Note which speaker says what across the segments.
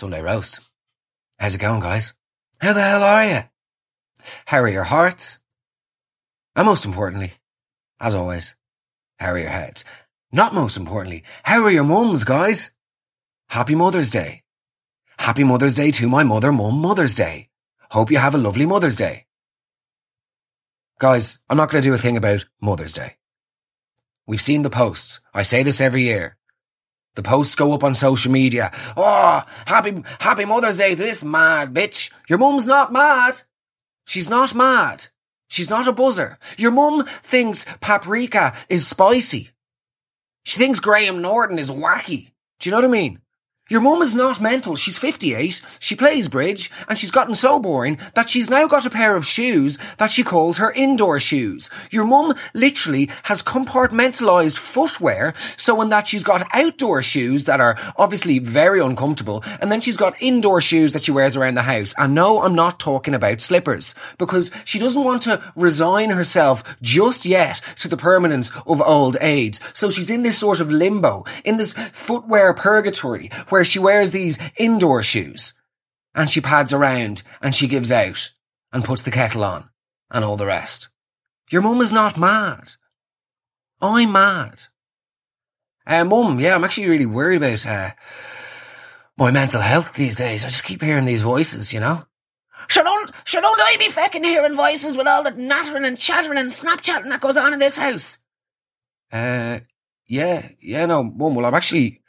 Speaker 1: Sunday Roast. How's it going, guys? How the hell are you? How are your hearts? And most importantly, as always, how are your heads? Not most importantly, how are your mums, guys? Happy Mother's Day. Happy Mother's Day to my mother, mum, Mother's Day. Hope you have a lovely Mother's Day. Guys, I'm not going to do a thing about Mother's Day. We've seen the posts. I say this every year. The posts go up on social media. Oh, happy, happy Mother's Day, this mad bitch. Your mum's not mad. She's not mad. She's not a buzzer. Your mum thinks paprika is spicy. She thinks Graham Norton is wacky. Do you know what I mean? Your mum is not mental. She's 58, she plays bridge, and she's gotten so boring that she's now got a pair of shoes that she calls her indoor shoes. Your mum literally has compartmentalized footwear so in that she's got outdoor shoes that are obviously very uncomfortable, and then she's got indoor shoes that she wears around the house. And no, I'm not talking about slippers, because she doesn't want to resign herself just yet to the permanence of old age. So she's in this sort of limbo, in this footwear purgatory, where where she wears these indoor shoes and she pads around and she gives out and puts the kettle on and all the rest. Your mum is not mad. I'm mad. Uh, mum, yeah, I'm actually really worried about, uh, my mental health these days. I just keep hearing these voices, you know? Sure don't I be fecking hearing voices with all the nattering and chattering and Snapchatting that goes on in this house? Uh, yeah, yeah, no, mum, well, I'm actually,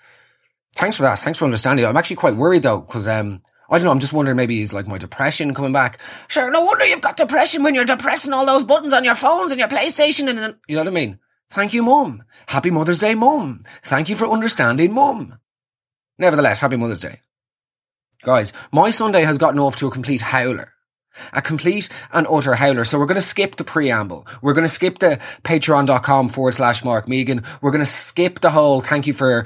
Speaker 1: Thanks for that. Thanks for understanding. I'm actually quite worried though, because um, I don't know. I'm just wondering maybe is like my depression coming back. Sure, no wonder you've got depression when you're depressing all those buttons on your phones and your PlayStation and you know what I mean. Thank you, Mum. Happy Mother's Day, Mum. Thank you for understanding, Mum. Nevertheless, Happy Mother's Day. Guys, my Sunday has gotten off to a complete howler. A complete and utter howler. So we're going to skip the preamble. We're going to skip the patreon.com forward slash Mark McCabe. We're going to skip the whole thank you for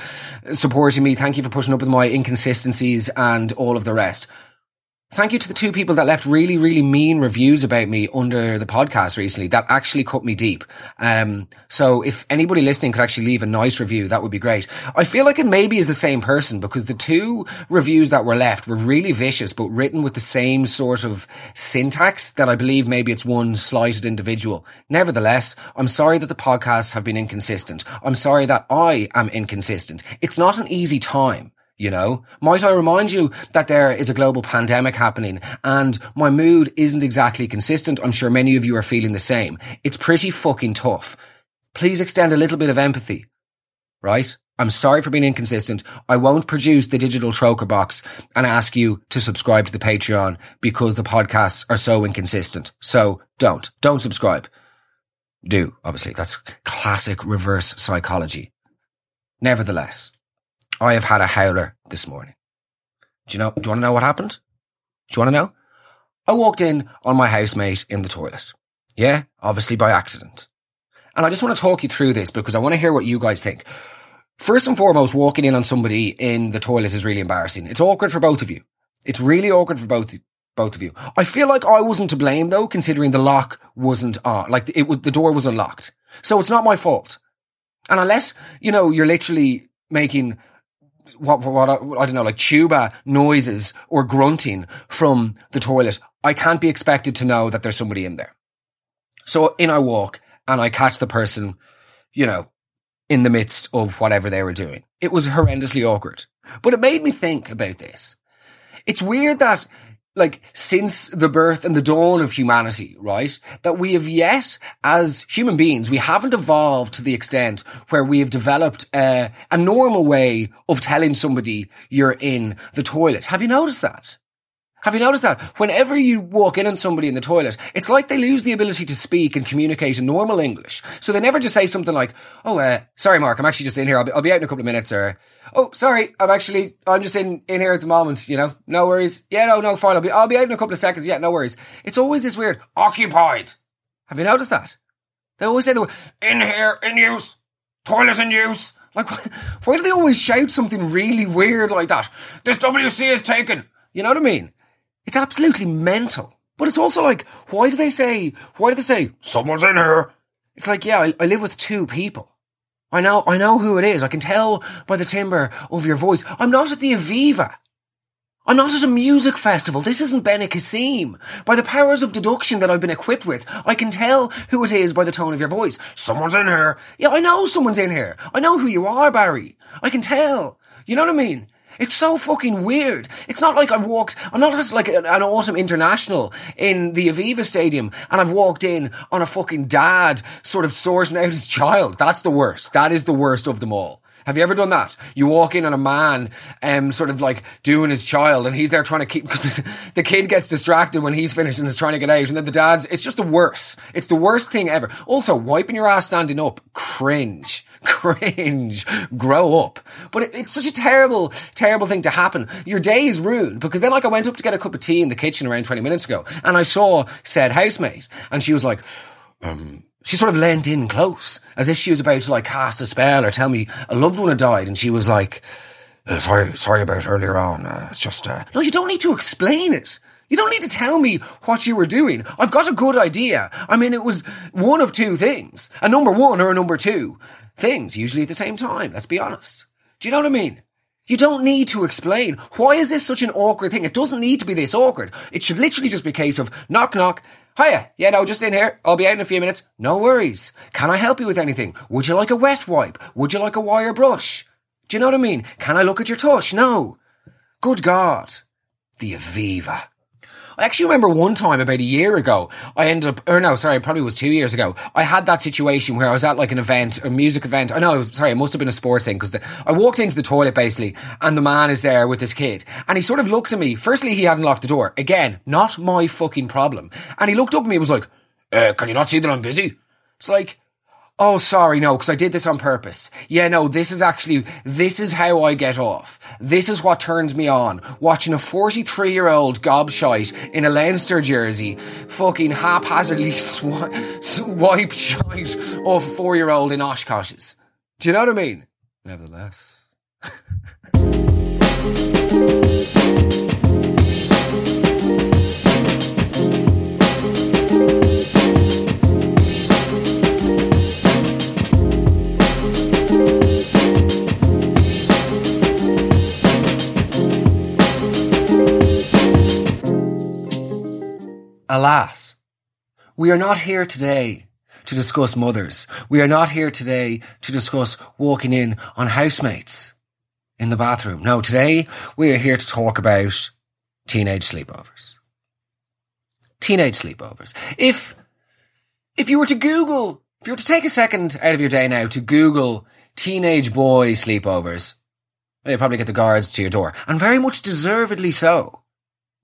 Speaker 1: supporting me. Thank you for pushing up with my inconsistencies and all of the rest. Thank you to the two people that left really, really mean reviews about me under the podcast recently. That actually cut me deep. Um, so if anybody listening could actually leave a nice review, that would be great. I feel like it maybe is the same person because the two reviews that were left were really vicious, but written with the same sort of syntax that I believe maybe it's one slighted individual. Nevertheless, I'm sorry that the podcasts have been inconsistent. I'm sorry that I am inconsistent. It's not an easy time. You know, might I remind you that there is a global pandemic happening and my mood isn't exactly consistent. I'm sure many of you are feeling the same. It's pretty fucking tough. Please extend a little bit of empathy, right? I'm sorry for being inconsistent. I won't produce the digital Trócaire box and ask you to subscribe to the Patreon because the podcasts are so inconsistent. So don't, don't subscribe. Do, obviously. That's classic reverse psychology. Nevertheless, I have had a howler this morning. Do you know, do you want to know what happened? Do you want to know? I walked in on my housemate in the toilet. Yeah, obviously by accident. And I just want to talk you through this because I want to hear what you guys think. First and foremost, walking in on somebody in the toilet is really embarrassing. It's awkward for both of you. It's really awkward for both both of you. I feel like I wasn't to blame though, considering the lock wasn't on. Like it was, the door was unlocked. So it's not my fault. And unless, you know, you're literally making what, what, I don't know, like tuba noises or grunting from the toilet, I can't be expected to know that there's somebody in there. So in I walk and I catch the person, you know, in the midst of whatever they were doing. It was horrendously awkward, but it made me think about this. It's weird that like since the birth and the dawn of humanity, right? That we have yet, as human beings, we haven't evolved to the extent where we have developed a normal way of telling somebody you're in the toilet. Have you noticed that? Have you noticed that? Whenever you walk in on somebody in the toilet, it's like they lose the ability to speak and communicate in normal English. So they never just say something like, Oh, uh, sorry, Mark, I'm actually just in here. I'll be, I'll be out in a couple of minutes or, Oh, sorry, I'm actually, I'm just in, in here at the moment, you know, no worries. Yeah, no, no, fine. I'll be, I'll be out in a couple of seconds. Yeah, no worries. It's always this weird occupied. Have you noticed that? They always say the word in here, in use, toilet in use. Like, why do they always shout something really weird like that? This WC is taken. You know what I mean? It's absolutely mental. But it's also like, why do they say, why do they say, someone's in here? It's like, yeah, I, I live with two people. I know, I know who it is. I can tell by the timbre of your voice. I'm not at the Aviva. I'm not at a music festival. This isn't Benicassim. By the powers of deduction that I've been equipped with, I can tell who it is by the tone of your voice. Someone's in here. Yeah, I know someone's in here. I know who you are, Barry. I can tell. You know what I mean? It's so fucking weird. It's not like I've walked, I'm not just like an, an autumn international in the Aviva Stadium and I've walked in on a fucking dad sort of sorting out his child. That's the worst. That is the worst of them all. Have you ever done that? You walk in on a man, um, sort of like doing his child, and he's there trying to keep because the kid gets distracted when he's finished and is trying to get out, and then the dad's. It's just the worst. It's the worst thing ever. Also, wiping your ass standing up, cringe, cringe. Grow up. But it, it's such a terrible, terrible thing to happen. Your day is ruined because then, like, I went up to get a cup of tea in the kitchen around twenty minutes ago, and I saw said housemate, and she was like, um she sort of leant in close, as if she was about to like cast a spell or tell me a loved one had died, and she was like, uh, "Sorry, sorry about earlier on. Uh, it's just uh, no. You don't need to explain it. You don't need to tell me what you were doing. I've got a good idea. I mean, it was one of two things: a number one or a number two things, usually at the same time. Let's be honest. Do you know what I mean? You don't need to explain. Why is this such an awkward thing? It doesn't need to be this awkward. It should literally just be a case of knock knock. Hiya. Yeah, no, just in here. I'll be out in a few minutes. No worries. Can I help you with anything? Would you like a wet wipe? Would you like a wire brush? Do you know what I mean? Can I look at your tush? No. Good God. The Aviva. I actually remember one time about a year ago, I ended up, or no, sorry, probably was two years ago. I had that situation where I was at like an event, a music event. I know, sorry, it must have been a sports thing because I walked into the toilet basically and the man is there with this kid and he sort of looked at me. Firstly, he hadn't locked the door. Again, not my fucking problem. And he looked up at me and was like, uh, can you not see that I'm busy? It's like, Oh, sorry, no, because I did this on purpose. Yeah, no, this is actually, this is how I get off. This is what turns me on. Watching a 43 year old gobshite in a Leinster jersey fucking haphazardly sw- swipe shite off a four year old in Oshkoshes. Do you know what I mean? Nevertheless. Alas, we are not here today to discuss mothers. We are not here today to discuss walking in on housemates in the bathroom. No, today we are here to talk about teenage sleepovers. Teenage sleepovers. If, if you were to Google, if you were to take a second out of your day now to Google teenage boy sleepovers, you'll probably get the guards to your door. And very much deservedly so.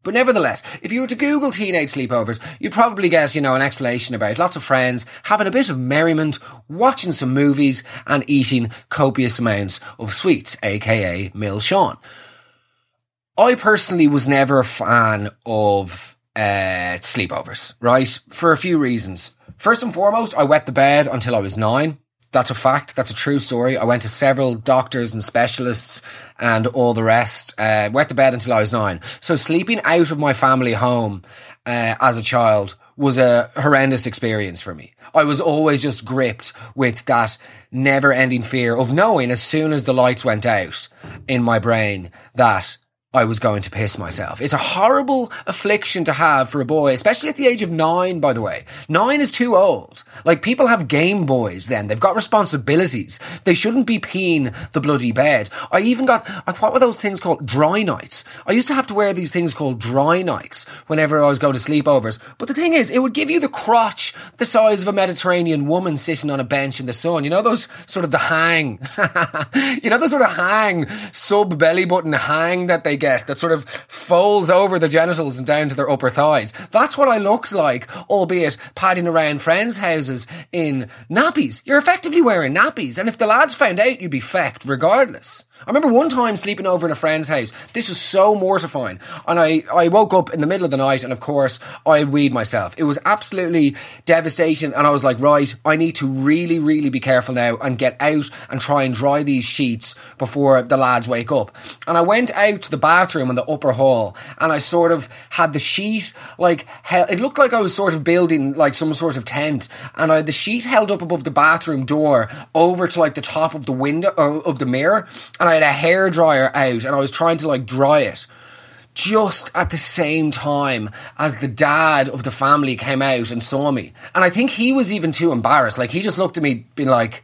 Speaker 1: But nevertheless, if you were to Google teenage sleepovers, you'd probably get, you know, an explanation about lots of friends having a bit of merriment, watching some movies, and eating copious amounts of sweets, aka milseáin. I personally was never a fan of uh, sleepovers, right? For a few reasons. First and foremost, I wet the bed until I was nine. That's a fact. That's a true story. I went to several doctors and specialists and all the rest. Uh, went to bed until I was nine. So sleeping out of my family home uh, as a child was a horrendous experience for me. I was always just gripped with that never ending fear of knowing as soon as the lights went out in my brain that I was going to piss myself. It's a horrible affliction to have for a boy, especially at the age of nine, by the way. Nine is too old. Like, people have Game Boys then. They've got responsibilities. They shouldn't be peeing the bloody bed. I even got, uh, what were those things called? DryNites. I used to have to wear these things called DryNites whenever I was going to sleepovers. But the thing is, it would give you the crotch the size of a Mediterranean woman sitting on a bench in the sun. You know, those sort of the hang. you know, those sort of hang, sub belly button hang that they get that sort of folds over the genitals and down to their upper thighs. That's what I looks like, albeit padding around friends' houses in nappies. You're effectively wearing nappies, and if the lads found out, you'd be fecked regardless. I remember one time sleeping over in a friend's house. This was so mortifying. And I, I woke up in the middle of the night and of course I weed myself. It was absolutely devastating. And I was like, right, I need to really, really be careful now and get out and try and dry these sheets before the lads wake up. And I went out to the bathroom in the upper hall and I sort of had the sheet like, it looked like I was sort of building like some sort of tent and I had the sheet held up above the bathroom door over to like the top of the window uh, of the mirror and had a hair dryer out and I was trying to like dry it. just at the same time as the dad of the family came out and saw me. And I think he was even too embarrassed. Like, he just looked at me being like,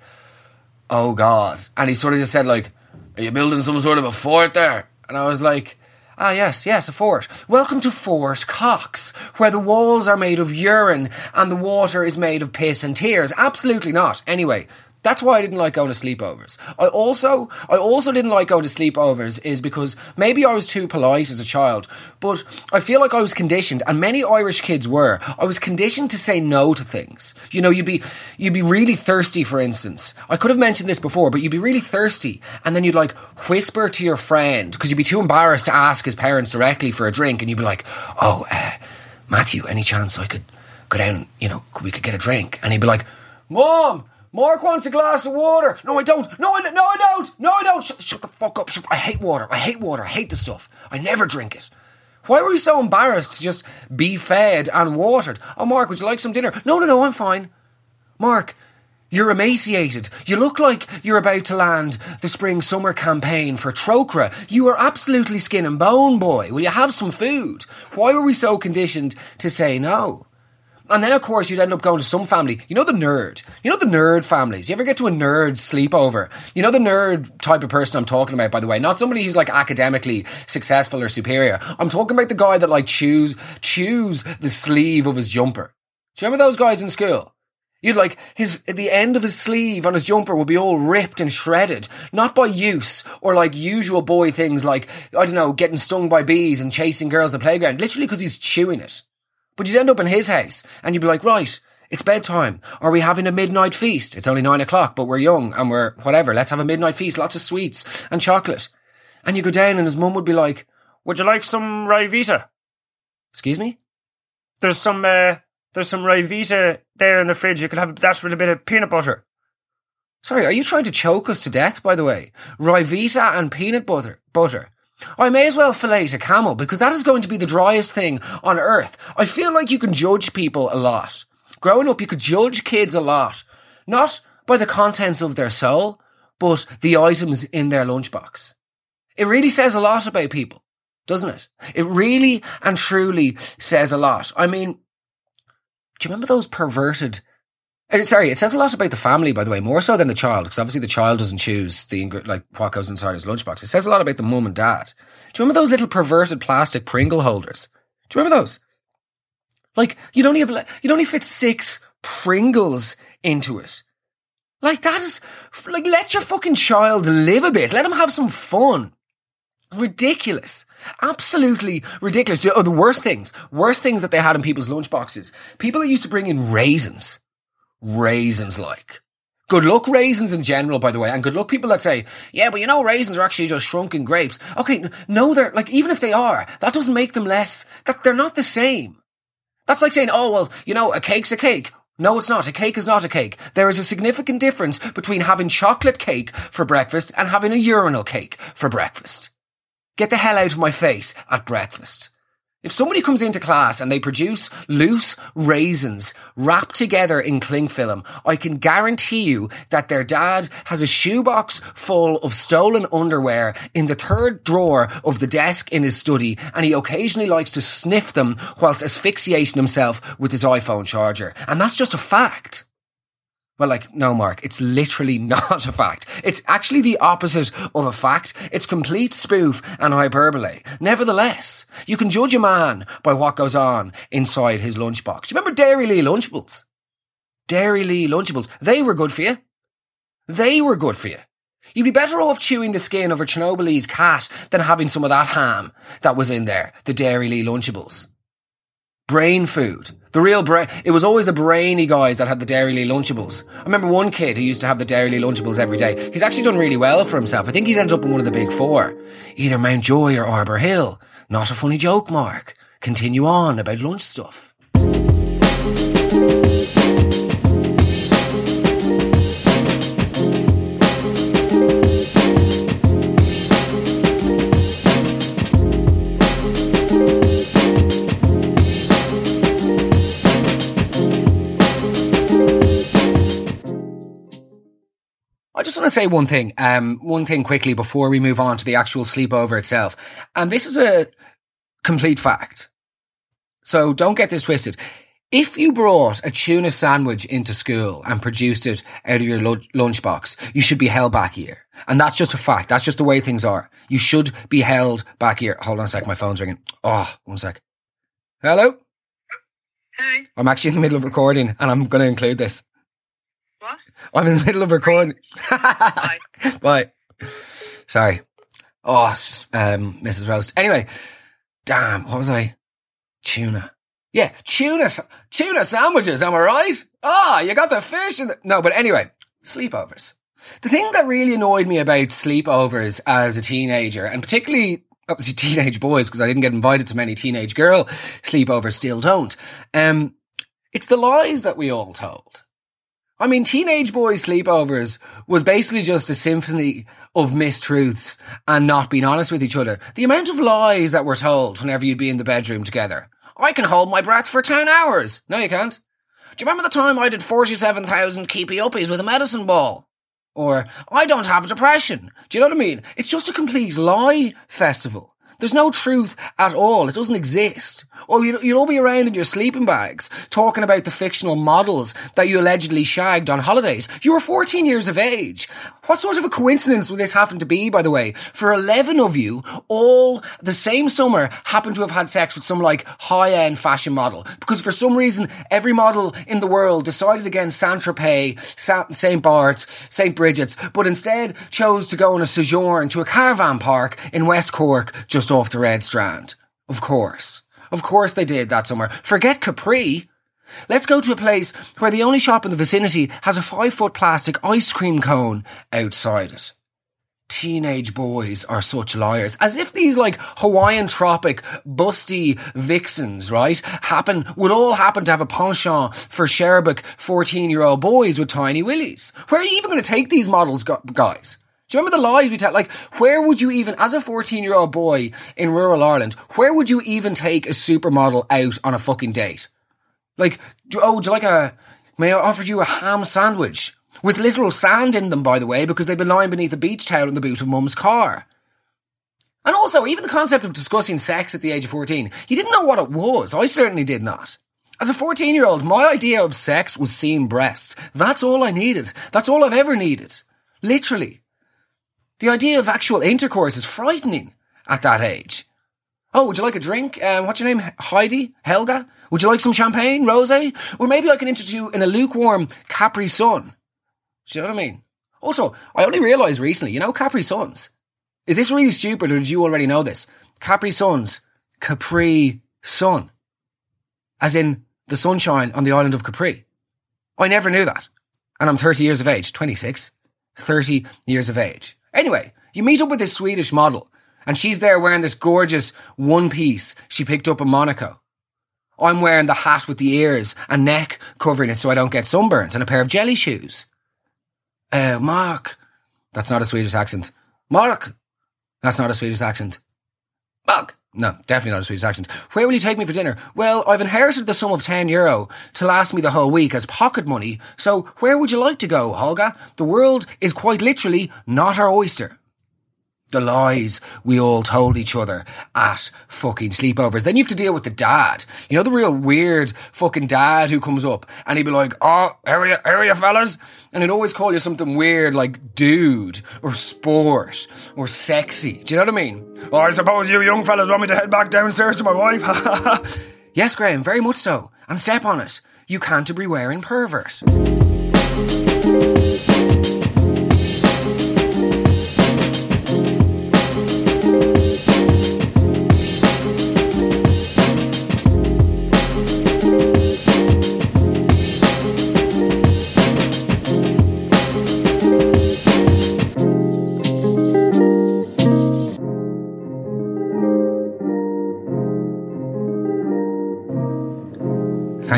Speaker 1: oh God. And he sort of just said, like, are you building some sort of a fort there? And I was like, Ah, yes, yes, a fort. Welcome to Fort Cox, where the walls are made of urine and the water is made of piss and tears. Absolutely not. Anyway, that's why I didn't like going to sleepovers. I also, I also didn't like going to sleepovers is because maybe I was too polite as a child, but I feel like I was conditioned, and many Irish kids were. I was conditioned to say no to things. You know, you'd be, you'd be really thirsty, for instance. I could have mentioned this before, but you'd be really thirsty, and then you'd like whisper to your friend because you'd be too embarrassed to ask his parents directly for a drink, and you'd be like, "Oh, uh, Matthew, any chance I could go down? You know, we could get a drink?" And he'd be like, "Mom." Mark wants a glass of water. No, I don't. No, I, no, I don't. No, I don't. Shut, shut the fuck up. Shut, I hate water. I hate water. I hate the stuff. I never drink it. Why were you so embarrassed to just be fed and watered? Oh, Mark, would you like some dinner? No, no, no, I'm fine. Mark, you're emaciated. You look like you're about to land the spring summer campaign for Trócaire. You are absolutely skin and bone, boy. Will you have some food? Why were we so conditioned to say no? And then, of course, you'd end up going to some family. You know the nerd. You know the nerd families. You ever get to a nerd sleepover? You know the nerd type of person I'm talking about, by the way. Not somebody who's like academically successful or superior. I'm talking about the guy that like chews, chews the sleeve of his jumper. Do you remember those guys in school? You'd like his the end of his sleeve on his jumper would be all ripped and shredded, not by use or like usual boy things like I don't know, getting stung by bees and chasing girls at the playground, literally because he's chewing it. But you'd end up in his house and you'd be like, right, it's bedtime. Are we having a midnight feast? It's only nine o'clock, but we're young and we're whatever. Let's have a midnight feast. Lots of sweets and chocolate. And you go down and his mum would be like,
Speaker 2: Would you like some Ryvita?
Speaker 1: excuse me?
Speaker 2: There's some uh, there's some Ryvita there in the fridge. You could have that with a bit of peanut butter.
Speaker 1: Sorry, are you trying to choke us to death, by the way? Ryvita and peanut butter. Butter. I may as well fillet a camel because that is going to be the driest thing on earth. I feel like you can judge people a lot. Growing up, you could judge kids a lot. Not by the contents of their soul, but the items in their lunchbox. It really says a lot about people, doesn't it? It really and truly says a lot. I mean, do you remember those perverted Uh, sorry, it says a lot about the family, by the way, more so than the child, because obviously the child doesn't choose the like what goes inside his lunchbox. It says a lot about the mum and dad. Do you remember those little perverted plastic Pringle holders? Do you remember those? Like you'd only have you'd only fit six Pringles into it. Like that is like let your fucking child live a bit. Let him have some fun. Ridiculous. Absolutely ridiculous. Oh, the worst things, worst things that they had in people's lunchboxes. People used to bring in raisins raisins like. Good luck raisins in general, by the way, and good luck people that say, yeah, but you know, raisins are actually just shrunken grapes. Okay, no, they're like, even if they are, that doesn't make them less, that they're not the same. That's like saying, oh, well, you know, a cake's a cake. No, it's not. A cake is not a cake. There is a significant difference between having chocolate cake for breakfast and having a urinal cake for breakfast. Get the hell out of my face at breakfast. If somebody comes into class and they produce loose raisins wrapped together in cling film, I can guarantee you that their dad has a shoebox full of stolen underwear in the third drawer of the desk in his study and he occasionally likes to sniff them whilst asphyxiating himself with his iPhone charger. And that's just a fact. Well, like, no, Mark, it's literally not a fact. It's actually the opposite of a fact. It's complete spoof and hyperbole. Nevertheless, you can judge a man by what goes on inside his lunchbox. You remember Dairylea Lunchables? Dairylea Lunchables. They were good for you. They were good for you. You'd be better off chewing the skin of a Chernobylese cat than having some of that ham that was in there, the Dairylea Lunchables. Brain food. The real brain. It was always the brainy guys that had the Dairylea Lunchables. I remember one kid who used to have the Dairylea Lunchables every day. He's actually done really well for himself. I think he's ended up in one of the big four. Either Mountjoy or Arbour Hill. Not a funny joke, Mark. Continue on about lunch stuff. Say one thing, um, one thing quickly before we move on to the actual sleepover itself. And this is a, Complete fact. So don't get this twisted. If you brought a tuna sandwich into school and produced it out of your lunchbox, you should be held back here. And that's just a fact. That's just the way things are. You should be held back here. Hold on a sec. My phone's ringing. Oh, one sec. Hello?
Speaker 3: Hey,
Speaker 1: I'm actually in the middle of recording and I'm going to include this. I'm in the middle of recording.
Speaker 3: Bye.
Speaker 1: Bye. Sorry. Oh, um, Mrs. Roast. Anyway, damn, what was I? Tuna. Yeah, tuna, tuna sandwiches, am I right? Ah, you got the fish in the, no, but anyway, sleepovers. The thing that really annoyed me about sleepovers as a teenager, and particularly obviously teenage boys, because I didn't get invited to many teenage girl sleepovers, still don't, um, it's the lies that we all told. I mean, teenage boys sleepovers was basically just a symphony of mistruths and not being honest with each other. The amount of lies that were told whenever you'd be in the bedroom together. I can hold my breath for 10 hours. No, you can't. Do you remember the time I did 47,000 keepy uppies with a medicine ball? Or, I don't have depression. Do you know what I mean? It's just a complete lie festival. There's no truth at all. It doesn't exist. Or you- you'll all be around in your sleeping bags talking about the fictional models that you allegedly shagged on holidays. You were 14 years of age. What sort of a coincidence would this happen to be, by the way? For 11 of you, all the same summer happen to have had sex with some like high-end fashion model. Because for some reason, every model in the world decided against Saint-Tropez, St. Bart's, St. Bridget's, but instead chose to go on a sojourn to a caravan park in West Cork, just off the Red Strand. Of course. Of course they did that summer. Forget Capri. Let's go to a place where the only shop in the vicinity has a five foot plastic ice cream cone outside it. Teenage boys are such liars. As if these like Hawaiian tropic busty vixens, right, happen, would all happen to have a penchant for Sherbrooke 14 year old boys with tiny willies. Where are you even going to take these models, guys? Do you remember the lies we tell? Like, where would you even, as a 14 year old boy in rural Ireland, where would you even take a supermodel out on a fucking date? Like, do, oh, do you like a, may I offer you a ham sandwich? With literal sand in them, by the way, because they've been lying beneath a beach towel in the boot of mum's car. And also, even the concept of discussing sex at the age of 14, you didn't know what it was. I certainly did not. As a 14 year old, my idea of sex was seeing breasts. That's all I needed. That's all I've ever needed. Literally. The idea of actual intercourse is frightening at that age. Oh, would you like a drink? Um, what's your name? Heidi? Helga? Would you like some champagne? Rosé? Or maybe I can interest you in a lukewarm Capri Sun. Do you know what I mean? Also, I only realised recently, you know Capri Suns? Is this really stupid or did you already know this? Capri Suns. Capri Sun. As in the sunshine on the island of Capri. I never knew that. And I'm 30 years of age. 26. 30 years of age. Anyway, you meet up with this Swedish model and she's there wearing this gorgeous one piece she picked up in Monaco. I'm wearing the hat with the ears and neck covering it so I don't get sunburns and a pair of jelly shoes. Uh, Mark. That's not a Swedish accent. Mark. That's not a Swedish accent. Mark. No, definitely not a Swedish accent. Where will you take me for dinner? Well, I've inherited the sum of 10 euro to last me the whole week as pocket money, so where would you like to go, Holga? The world is quite literally not our oyster. The lies we all told each other at fucking sleepovers. Then you have to deal with the dad. You know the real weird fucking dad who comes up and he'd be like, "Oh, how are you, how are you fellas?" And he'd always call you something weird like dude or sport or sexy. Do you know what I mean? Oh, I suppose you young fellas want me to head back downstairs to my wife. yes, Graham, very much so. And step on it. You can't be wearing pervert.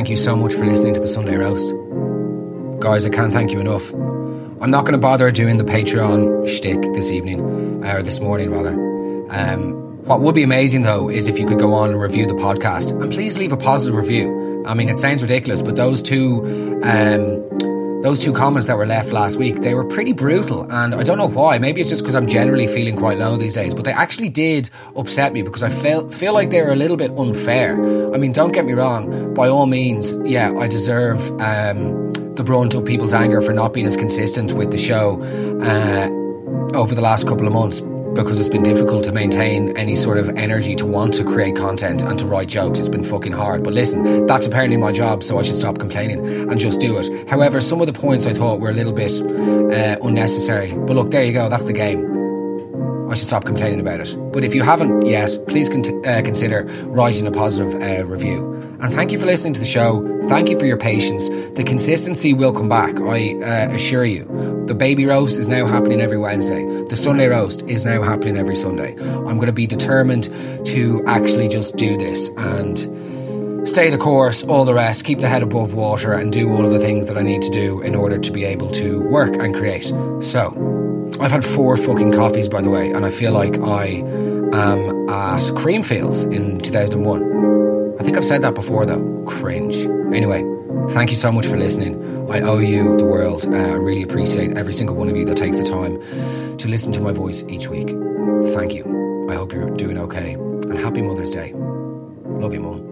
Speaker 1: You so much for listening to the Sunday Roast. Guys, I can't thank you enough. I'm not going to bother doing the Patreon shtick this evening, or this morning rather. Um, what would be amazing though is if you could go on and review the podcast, and please leave a positive review. I mean, it sounds ridiculous, but those two um, those two comments that were left last week, they were pretty brutal. And I don't know why. Maybe it's just because I'm generally feeling quite low these days. But they actually did upset me because I feel, feel like they were a little bit unfair. I mean, don't get me wrong. By all means, yeah, I deserve um, the brunt of people's anger for not being as consistent with the show uh, over the last couple of months because it's been difficult to maintain any sort of energy to want to create content and to write jokes. It's been fucking hard. But listen, that's apparently my job, so I should stop complaining and just do it. However, some of the points I thought were a little bit uh, unnecessary. But look, there you go. That's the game. I should stop complaining about it. But if you haven't yet, please con- uh, consider writing a positive uh, review. And thank you for listening to the show. Thank you for your patience. The consistency will come back, I uh, assure you. The baby roast is now happening every Wednesday. The Sunday roast is now happening every Sunday. I'm going to be determined to actually just do this and stay the course, all the rest, keep the head above water, and do all of the things that I need to do in order to be able to work and create. So, I've had four fucking coffees, by the way, and I feel like I am at Creamfields in 2001. I think I've said that before, though. Cringe. Anyway, thank you so much for listening. I owe you the world. Uh, I really appreciate every single one of you that takes the time to listen to my voice each week. Thank you. I hope you're doing okay, and happy Mother's Day. Love you, Mum.